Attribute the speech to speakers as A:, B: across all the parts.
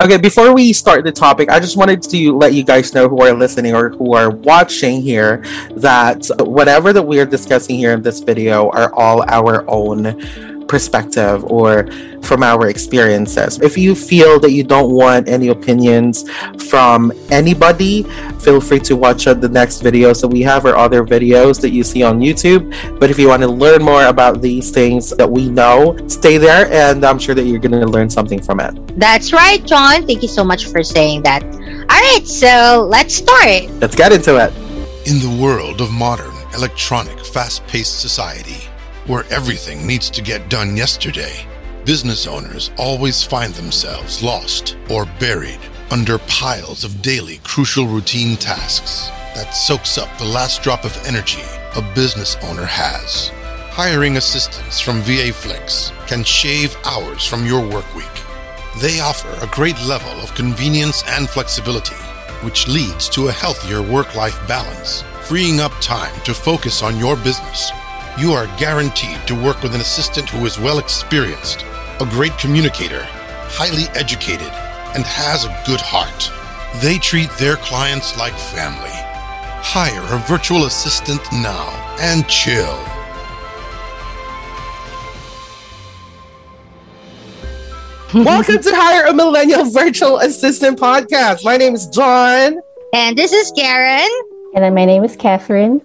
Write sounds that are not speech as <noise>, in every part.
A: Okay, before we start the topic, I just wanted to let you guys know who are listening or who are watching here that whatever that we are discussing here in this video are all our own perspective or from our experiences. If you feel that you don't want any opinions from anybody, feel free to watch the next videos that we have or other videos that you see on YouTube. But if you want to learn more about these things that we know, stay there and I'm sure that you're going to learn something from it.
B: That's right, John. Thank you so much for saying that. All right, so let's start.
A: Let's get into it.
C: In the world of modern, electronic, fast paced society, where everything needs to get done yesterday, business owners always find themselves lost or buried under piles of daily crucial routine tasks that soaks up the last drop of energy a business owner has. Hiring assistants from VA Flex can shave hours from your work week. They offer a great level of convenience and flexibility, which leads to a healthier work life balance, freeing up time to focus on your business you are guaranteed to work with an assistant who is well experienced, a great communicator, highly educated, and has a good heart. They treat their clients like family. Hire a virtual assistant now and chill. <laughs>
A: Welcome to Hire a Millennial Virtual Assistant Podcast. My name is John.
B: And this is Karen.
D: And my name is Catherine.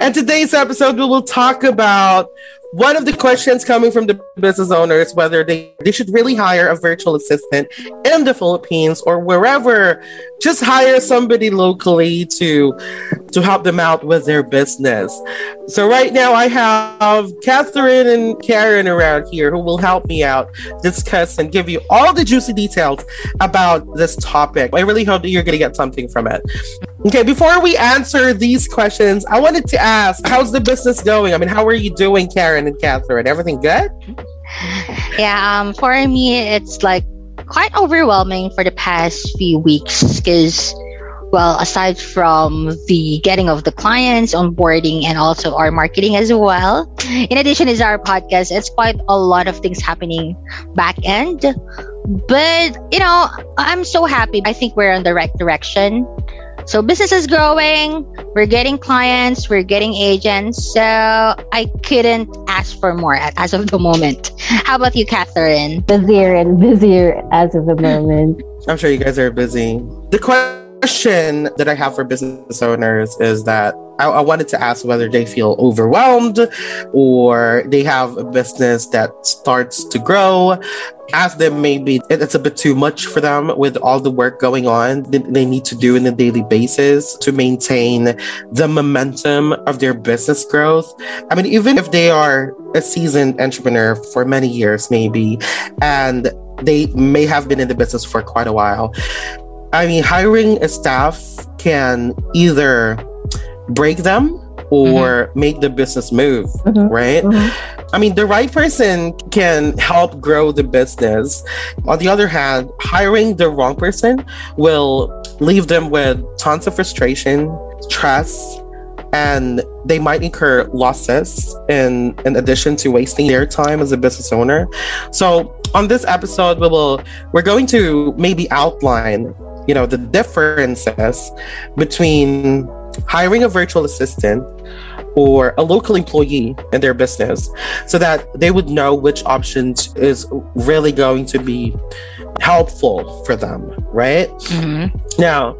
A: And today's episode, we will talk about one of the questions coming from the business owners whether they, they should really hire a virtual assistant in the Philippines or wherever just hire somebody locally to to help them out with their business. So right now I have Catherine and Karen around here who will help me out discuss and give you all the juicy details about this topic. I really hope that you're going to get something from it. Okay, before we answer these questions, I wanted to ask, how's the business going? I mean, how are you doing, Karen and Catherine? Everything good?
B: Yeah, um, for me, it's like quite overwhelming for the past few weeks because well aside from the getting of the clients onboarding and also our marketing as well in addition is our podcast it's quite a lot of things happening back end but you know i'm so happy i think we're on the right direction so business is growing, we're getting clients, we're getting agents. So I couldn't ask for more as of the moment. How about you, Catherine?
D: Busier and busier as of the moment.
A: I'm sure you guys are busy. The question that I have for business owners is that I, I, wanted to ask whether they feel overwhelmed or they have a business that starts to grow. Ask them maybe it's a bit too much for them with all the work going on that they need to do in a daily basis to maintain the momentum of their business growth. I mean, even if they are a seasoned entrepreneur for many years, maybe, and they may have been in the business for quite a while. I mean, hiring a staff can either break them or mm-hmm. make the business move, mm-hmm. right? Mm-hmm. I mean, the right person can help grow the business. On the other hand, hiring the wrong person will leave them with tons of frustration, stress, and they might incur losses in in addition to wasting their time as a business owner. So, on this episode, we will we're going to maybe outline, you know, the differences between hiring a virtual assistant or a local employee in their business so that they would know which options is really going to be helpful for them, right? Mm-hmm. Now,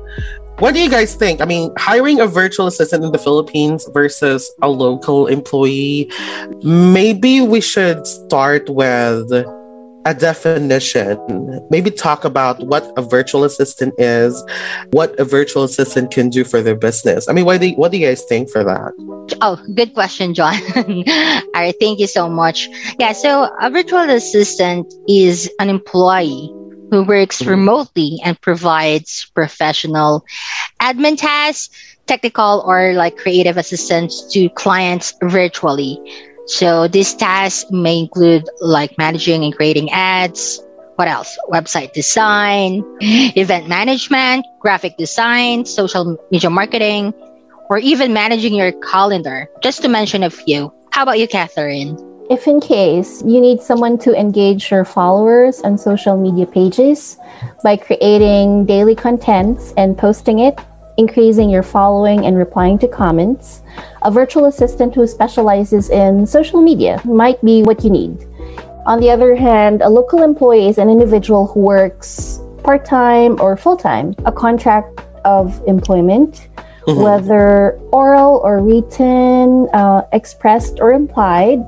A: what do you guys think? I mean, hiring a virtual assistant in the Philippines versus a local employee, maybe we should start with a definition. Maybe talk about what a virtual assistant is, what a virtual assistant can do for their business. I mean, what do you, what do you guys think for that?
B: Oh, good question, John. <laughs> All right, thank you so much. Yeah, so a virtual assistant is an employee who works mm-hmm. remotely and provides professional admin tasks, technical or like creative assistance to clients virtually. So these tasks may include like managing and creating ads. What else? Website design, event management, graphic design, social media marketing, or even managing your calendar, just to mention a few. How about you, Catherine?
D: if in case you need someone to engage your followers on social media pages by creating daily contents and posting it, increasing your following and replying to comments, a virtual assistant who specializes in social media might be what you need. On the other hand, a local employee is an individual who works part time or full time, a contract of employment, mm-hmm. whether oral or written, uh, expressed or implied,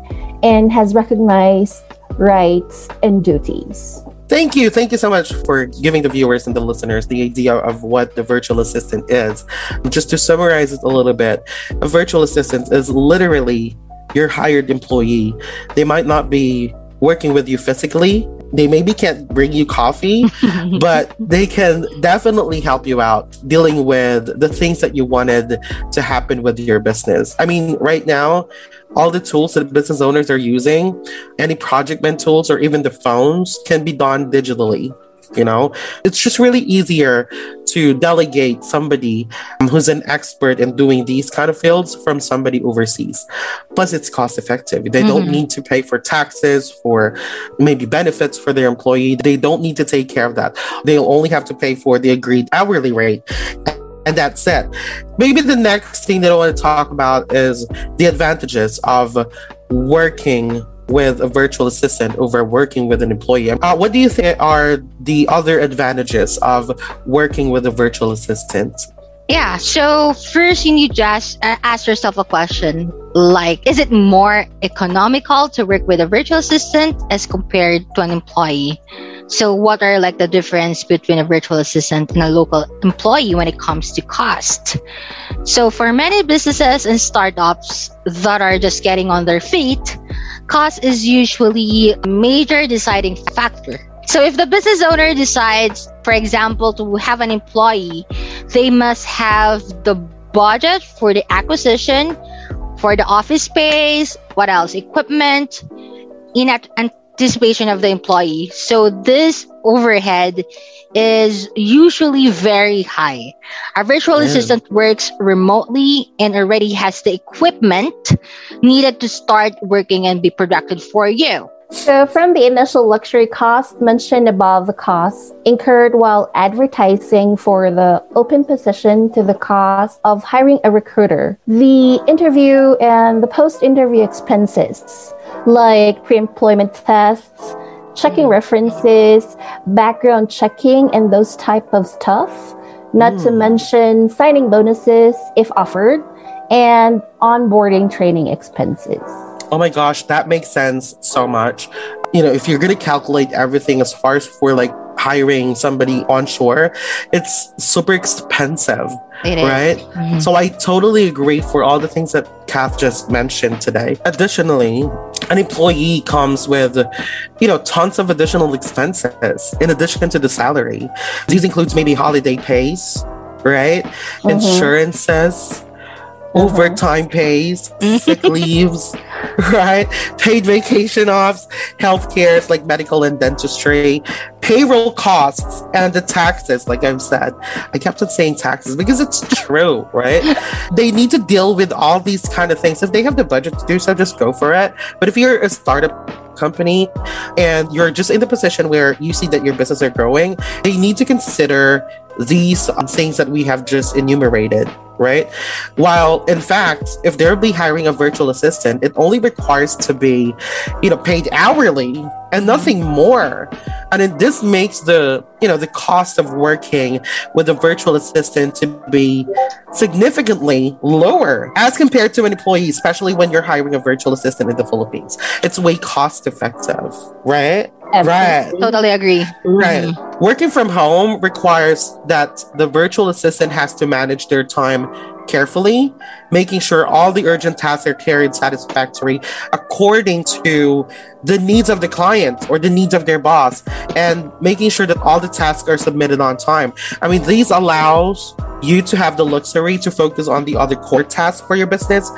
D: and has recognized rights and duties.
A: Thank you. Thank you so much for giving the viewers and the listeners the idea of what the virtual assistant is. Just to summarize it a little bit, a virtual assistant is literally your hired employee. They might not be working with you physically, they maybe can't bring you coffee, <laughs> but they can definitely help you out dealing with the things that you wanted to happen with your business. I mean, right now, all the tools that business owners are using, any project man tools or even the phones can be done digitally you know? It's just really easier to delegate somebody who's an expert in doing these kind of fields from somebody overseas. Plus it's cost effective they mm-hmm. don't need to pay for taxes for maybe benefits for their employee. They don't need to take care of that. They'll only have to pay for the agreed hourly rate and that's it. Maybe the next thing that I want to talk about is the advantages of working with a virtual assistant over working with an employee. Uh, what do you think are the other advantages of working with a virtual assistant?
B: Yeah, so first you need to just uh, ask yourself a question like, is it more economical to work with a virtual assistant as compared to an employee? So, what are like the difference between a virtual assistant and a local employee when it comes to cost? So, for many businesses and startups that are just getting on their feet, cost is usually a major deciding factor. So if the business owner decides, for example, to have an employee, they must have the budget for the acquisition, for the office space, what else? Equipment, in anticipation of the employee. So this overhead is usually very high. Our virtual yeah. assistant works remotely and already has the equipment needed to start working and be productive for you.
D: So, from the initial luxury cost mentioned above, the costs incurred while advertising for the open position to the cost of hiring a recruiter, the interview and the post interview expenses like pre employment tests, checking mm. references, background checking, and those type of stuff. Not mm. to mention signing bonuses if offered and onboarding training expenses.
A: Oh my gosh, that makes sense so much. You know, if you're going to calculate everything as far as for like hiring somebody onshore, it's super expensive. right? Mm-hmm. So I totally agree for all the things that Kath just mentioned today. Additionally, an employee comes with, you know, tons of additional expenses in addition to the salary. These includes maybe holiday pays, right? Mm-hmm. Insurances, uh-huh. overtime pays, sick <laughs> leaves, right? Paid vacation offs, healthcare like medical and dentistry, payroll costs, and the taxes, like I've said. I kept on saying taxes because it's true, right? <laughs> they need to deal with all these kind of things. If they have the budget to do so, just go for it. But if you're a startup company and you're just in the position where you see that your business are growing, they need to consider these things that we have just enumerated right? While in fact, if they'll be hiring a virtual assistant, it only requires to be, you know, paid hourly and nothing more. And then this makes the, you know, the cost of working with a virtual assistant to be significantly lower as compared to an employee, especially when you're hiring a virtual assistant in the Philippines. It's way cost effective, right? Right.
B: Totally agree.
A: Right. Mm-hmm. Working from home requires that the virtual assistant has to manage their time carefully, making sure all the urgent tasks are carried satisfactorily according to the needs of the client or the needs of their boss, and making sure that all the tasks are submitted on time. I mean, these allows you to have the luxury to focus on the other core tasks for your business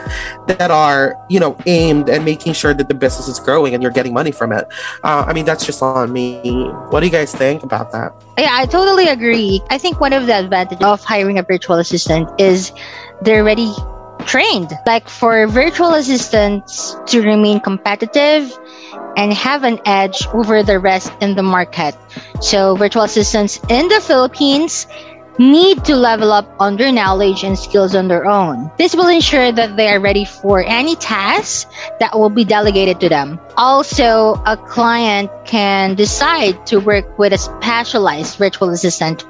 A: that are, you know, aimed at making sure that the business is growing and you're getting money from it. Uh, I mean, that's just on me. What do you guys think about that?
B: Yeah, I totally agree. I think one of the advantages of hiring a virtual assistant is they're already trained. Like for virtual assistants to remain competitive and have an edge over the rest in the market. So virtual assistants in the Philippines need to level up on their knowledge and skills on their own. This will ensure that they are ready for any tasks that will be delegated to them. Also, a client can decide to work with a specialized virtual assistant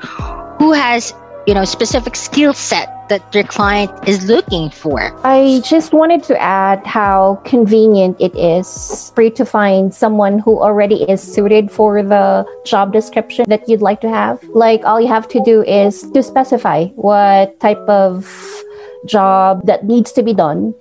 B: who has you know specific skill set that your client is looking for?
D: I just wanted to add how convenient it is for you to find someone who already is suited for the job description that you'd like to have. Like all you have to do is to specify what type of job that needs to be done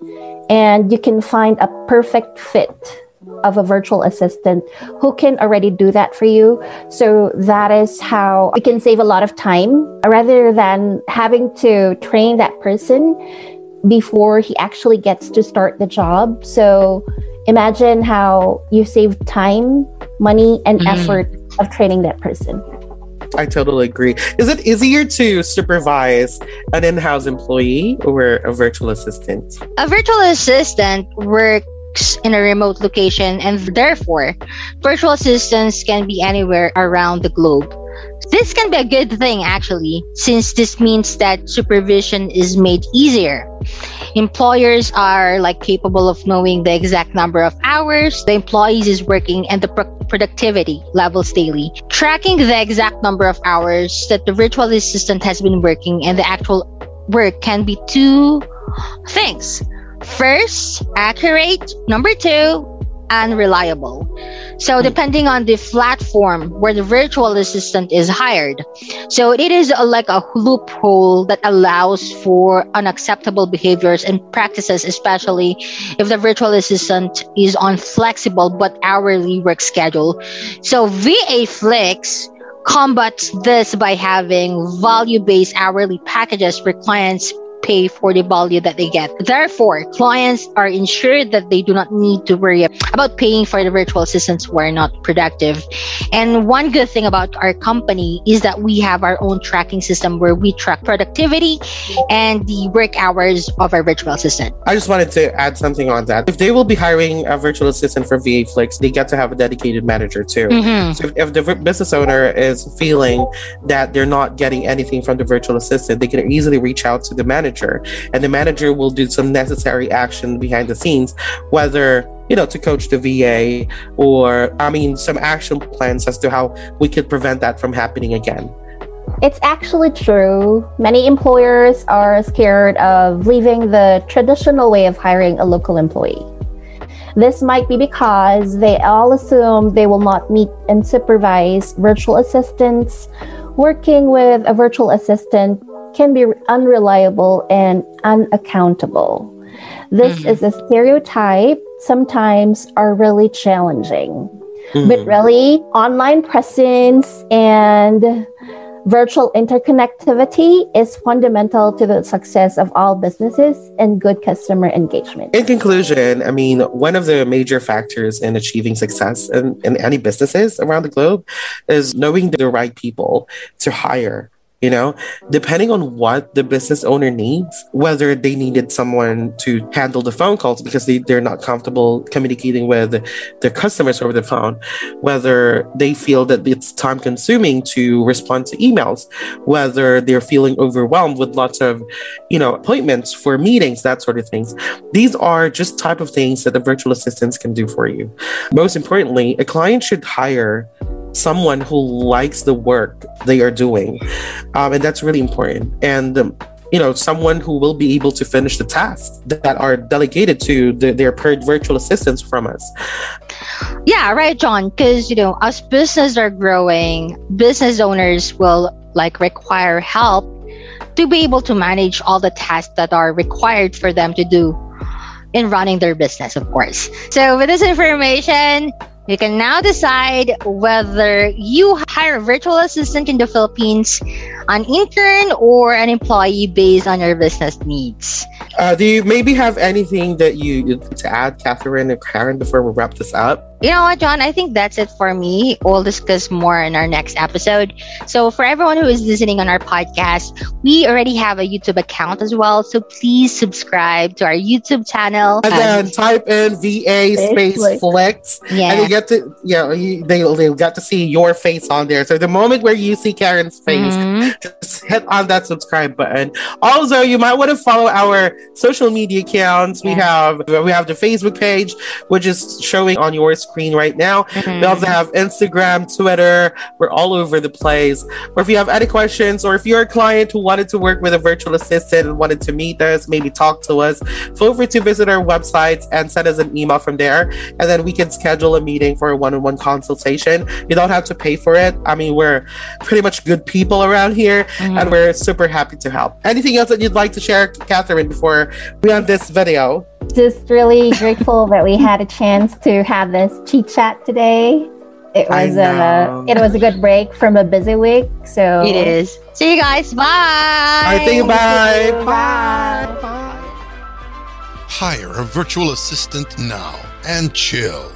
D: and you can find a perfect fit of a virtual assistant who can already do that for you. So that is how you can save a lot of time rather than having to train that person before he actually gets to start the job. So imagine how you save time, money, and mm. effort of training that person.
A: I totally agree. Is it easier to supervise an in house employee or a virtual assistant?
B: A virtual assistant works in a remote location and therefore virtual assistants can be anywhere around the globe. This can be a good thing actually, since this means that supervision is made easier. Employers are like capable of knowing the exact number of hours the employees is working and the pro- productivity levels daily. Tracking the exact number of hours that the virtual assistant has been working and the actual work can be two things. First, accurate. Number two, unreliable. So hmm. depending on the platform where the virtual assistant is hired. So it is a, like a loophole that allows for unacceptable behaviors and practices, especially if the virtual assistant is on flexible but hourly work schedule. So VA Flex combats this by having value-based hourly packages for clients pay for the value that they get. Therefore, clients are ensured that they do not need to worry about paying for the virtual assistants who are not productive. And one good thing about our company is that we have our own tracking system where we track productivity and the work hours of our virtual assistant.
A: I just wanted to add something on that. If they will be hiring a virtual assistant for VA Flex, they get to have a dedicated manager too. Mm-hmm. So if, if the business owner is feeling that they're not getting anything from the virtual assistant, they can easily reach out to the manager manager, and the manager will do some necessary action behind the scenes, whether you know to coach the VA or I mean some action plans as to how we could prevent that from happening again.
D: It's actually true. Many employers are scared of leaving the traditional way of hiring a local employee. This might be because they all assume they will not meet and supervise virtual assistants. Working with a virtual assistant can be unreliable and unaccountable. This mm-hmm. is a stereotype, sometimes are really challenging. Mm-hmm. But really, online presence and virtual interconnectivity is fundamental to the success of all businesses and good customer engagement.
A: In conclusion, I mean, one of the major factors in achieving success in, in any businesses around the globe is knowing the right people to hire you know? Depending on what the business owner needs whether they needed someone to handle the phone calls because they, they're not comfortable communicating with their customers over the phone whether they feel that it's time consuming to respond to emails whether they're feeling overwhelmed with lots of you know appointments for meetings that sort of things. These are just type of things that the virtual assistants can do for you. Most importantly a client should hire someone who likes the work they are doing. Um, and that's really important. And, um, you know, someone who will be able to finish the tasks that are delegated to the, their virtual assistants from us.
B: Yeah, right, John. Because, you know, as businesses are growing, business owners will like require help to be able to manage all the tasks that are required for them to do in running their business, of course. So, with this information, you can now decide whether you hire a virtual assistant in the Philippines, an intern, or an employee based on your business needs.
A: Uh, do you maybe have anything that you to add, Catherine or Karen, before we wrap this up?
B: You know what, John? I think that's it for me. We'll discuss more in our next episode. So, for everyone who is listening on our podcast, we already have a YouTube account as well. So, please subscribe to our YouTube channel.
A: And then type in VA space
D: Flex.
A: flex,
B: yeah.
A: and you get to, you know, you, they they get to see your face on there. So the moment where you see Karen's face,
B: Mhm.
A: just hit on that subscribe button. Also, you might want to follow our social media accounts. We have we have the Facebook page, which is showing on your screen right now.
B: Mhm.
A: We also have Instagram, Twitter. We're all over the place. Or if you have any questions, or if you're a client who wanted to work with a virtual assistant and wanted to meet us, maybe talk to us, feel free to visit our website and send us an email from there. And then we can schedule a meeting for a one on one consultation. You don't have to pay for it. I mean, we're pretty much good people around here
B: Mhm.
A: and we're super happy to help. Anything else that you'd like to share, Catherine, before we end this video?
D: Just really grateful that we had a chance to have this chit chat today. It was
A: uh,
D: a it was a good break from a busy week. So
B: It is. See you guys. Bye.
A: All right, thank you. Bye.
D: Bye.
A: Bye.
C: Hire a virtual assistant now and chill.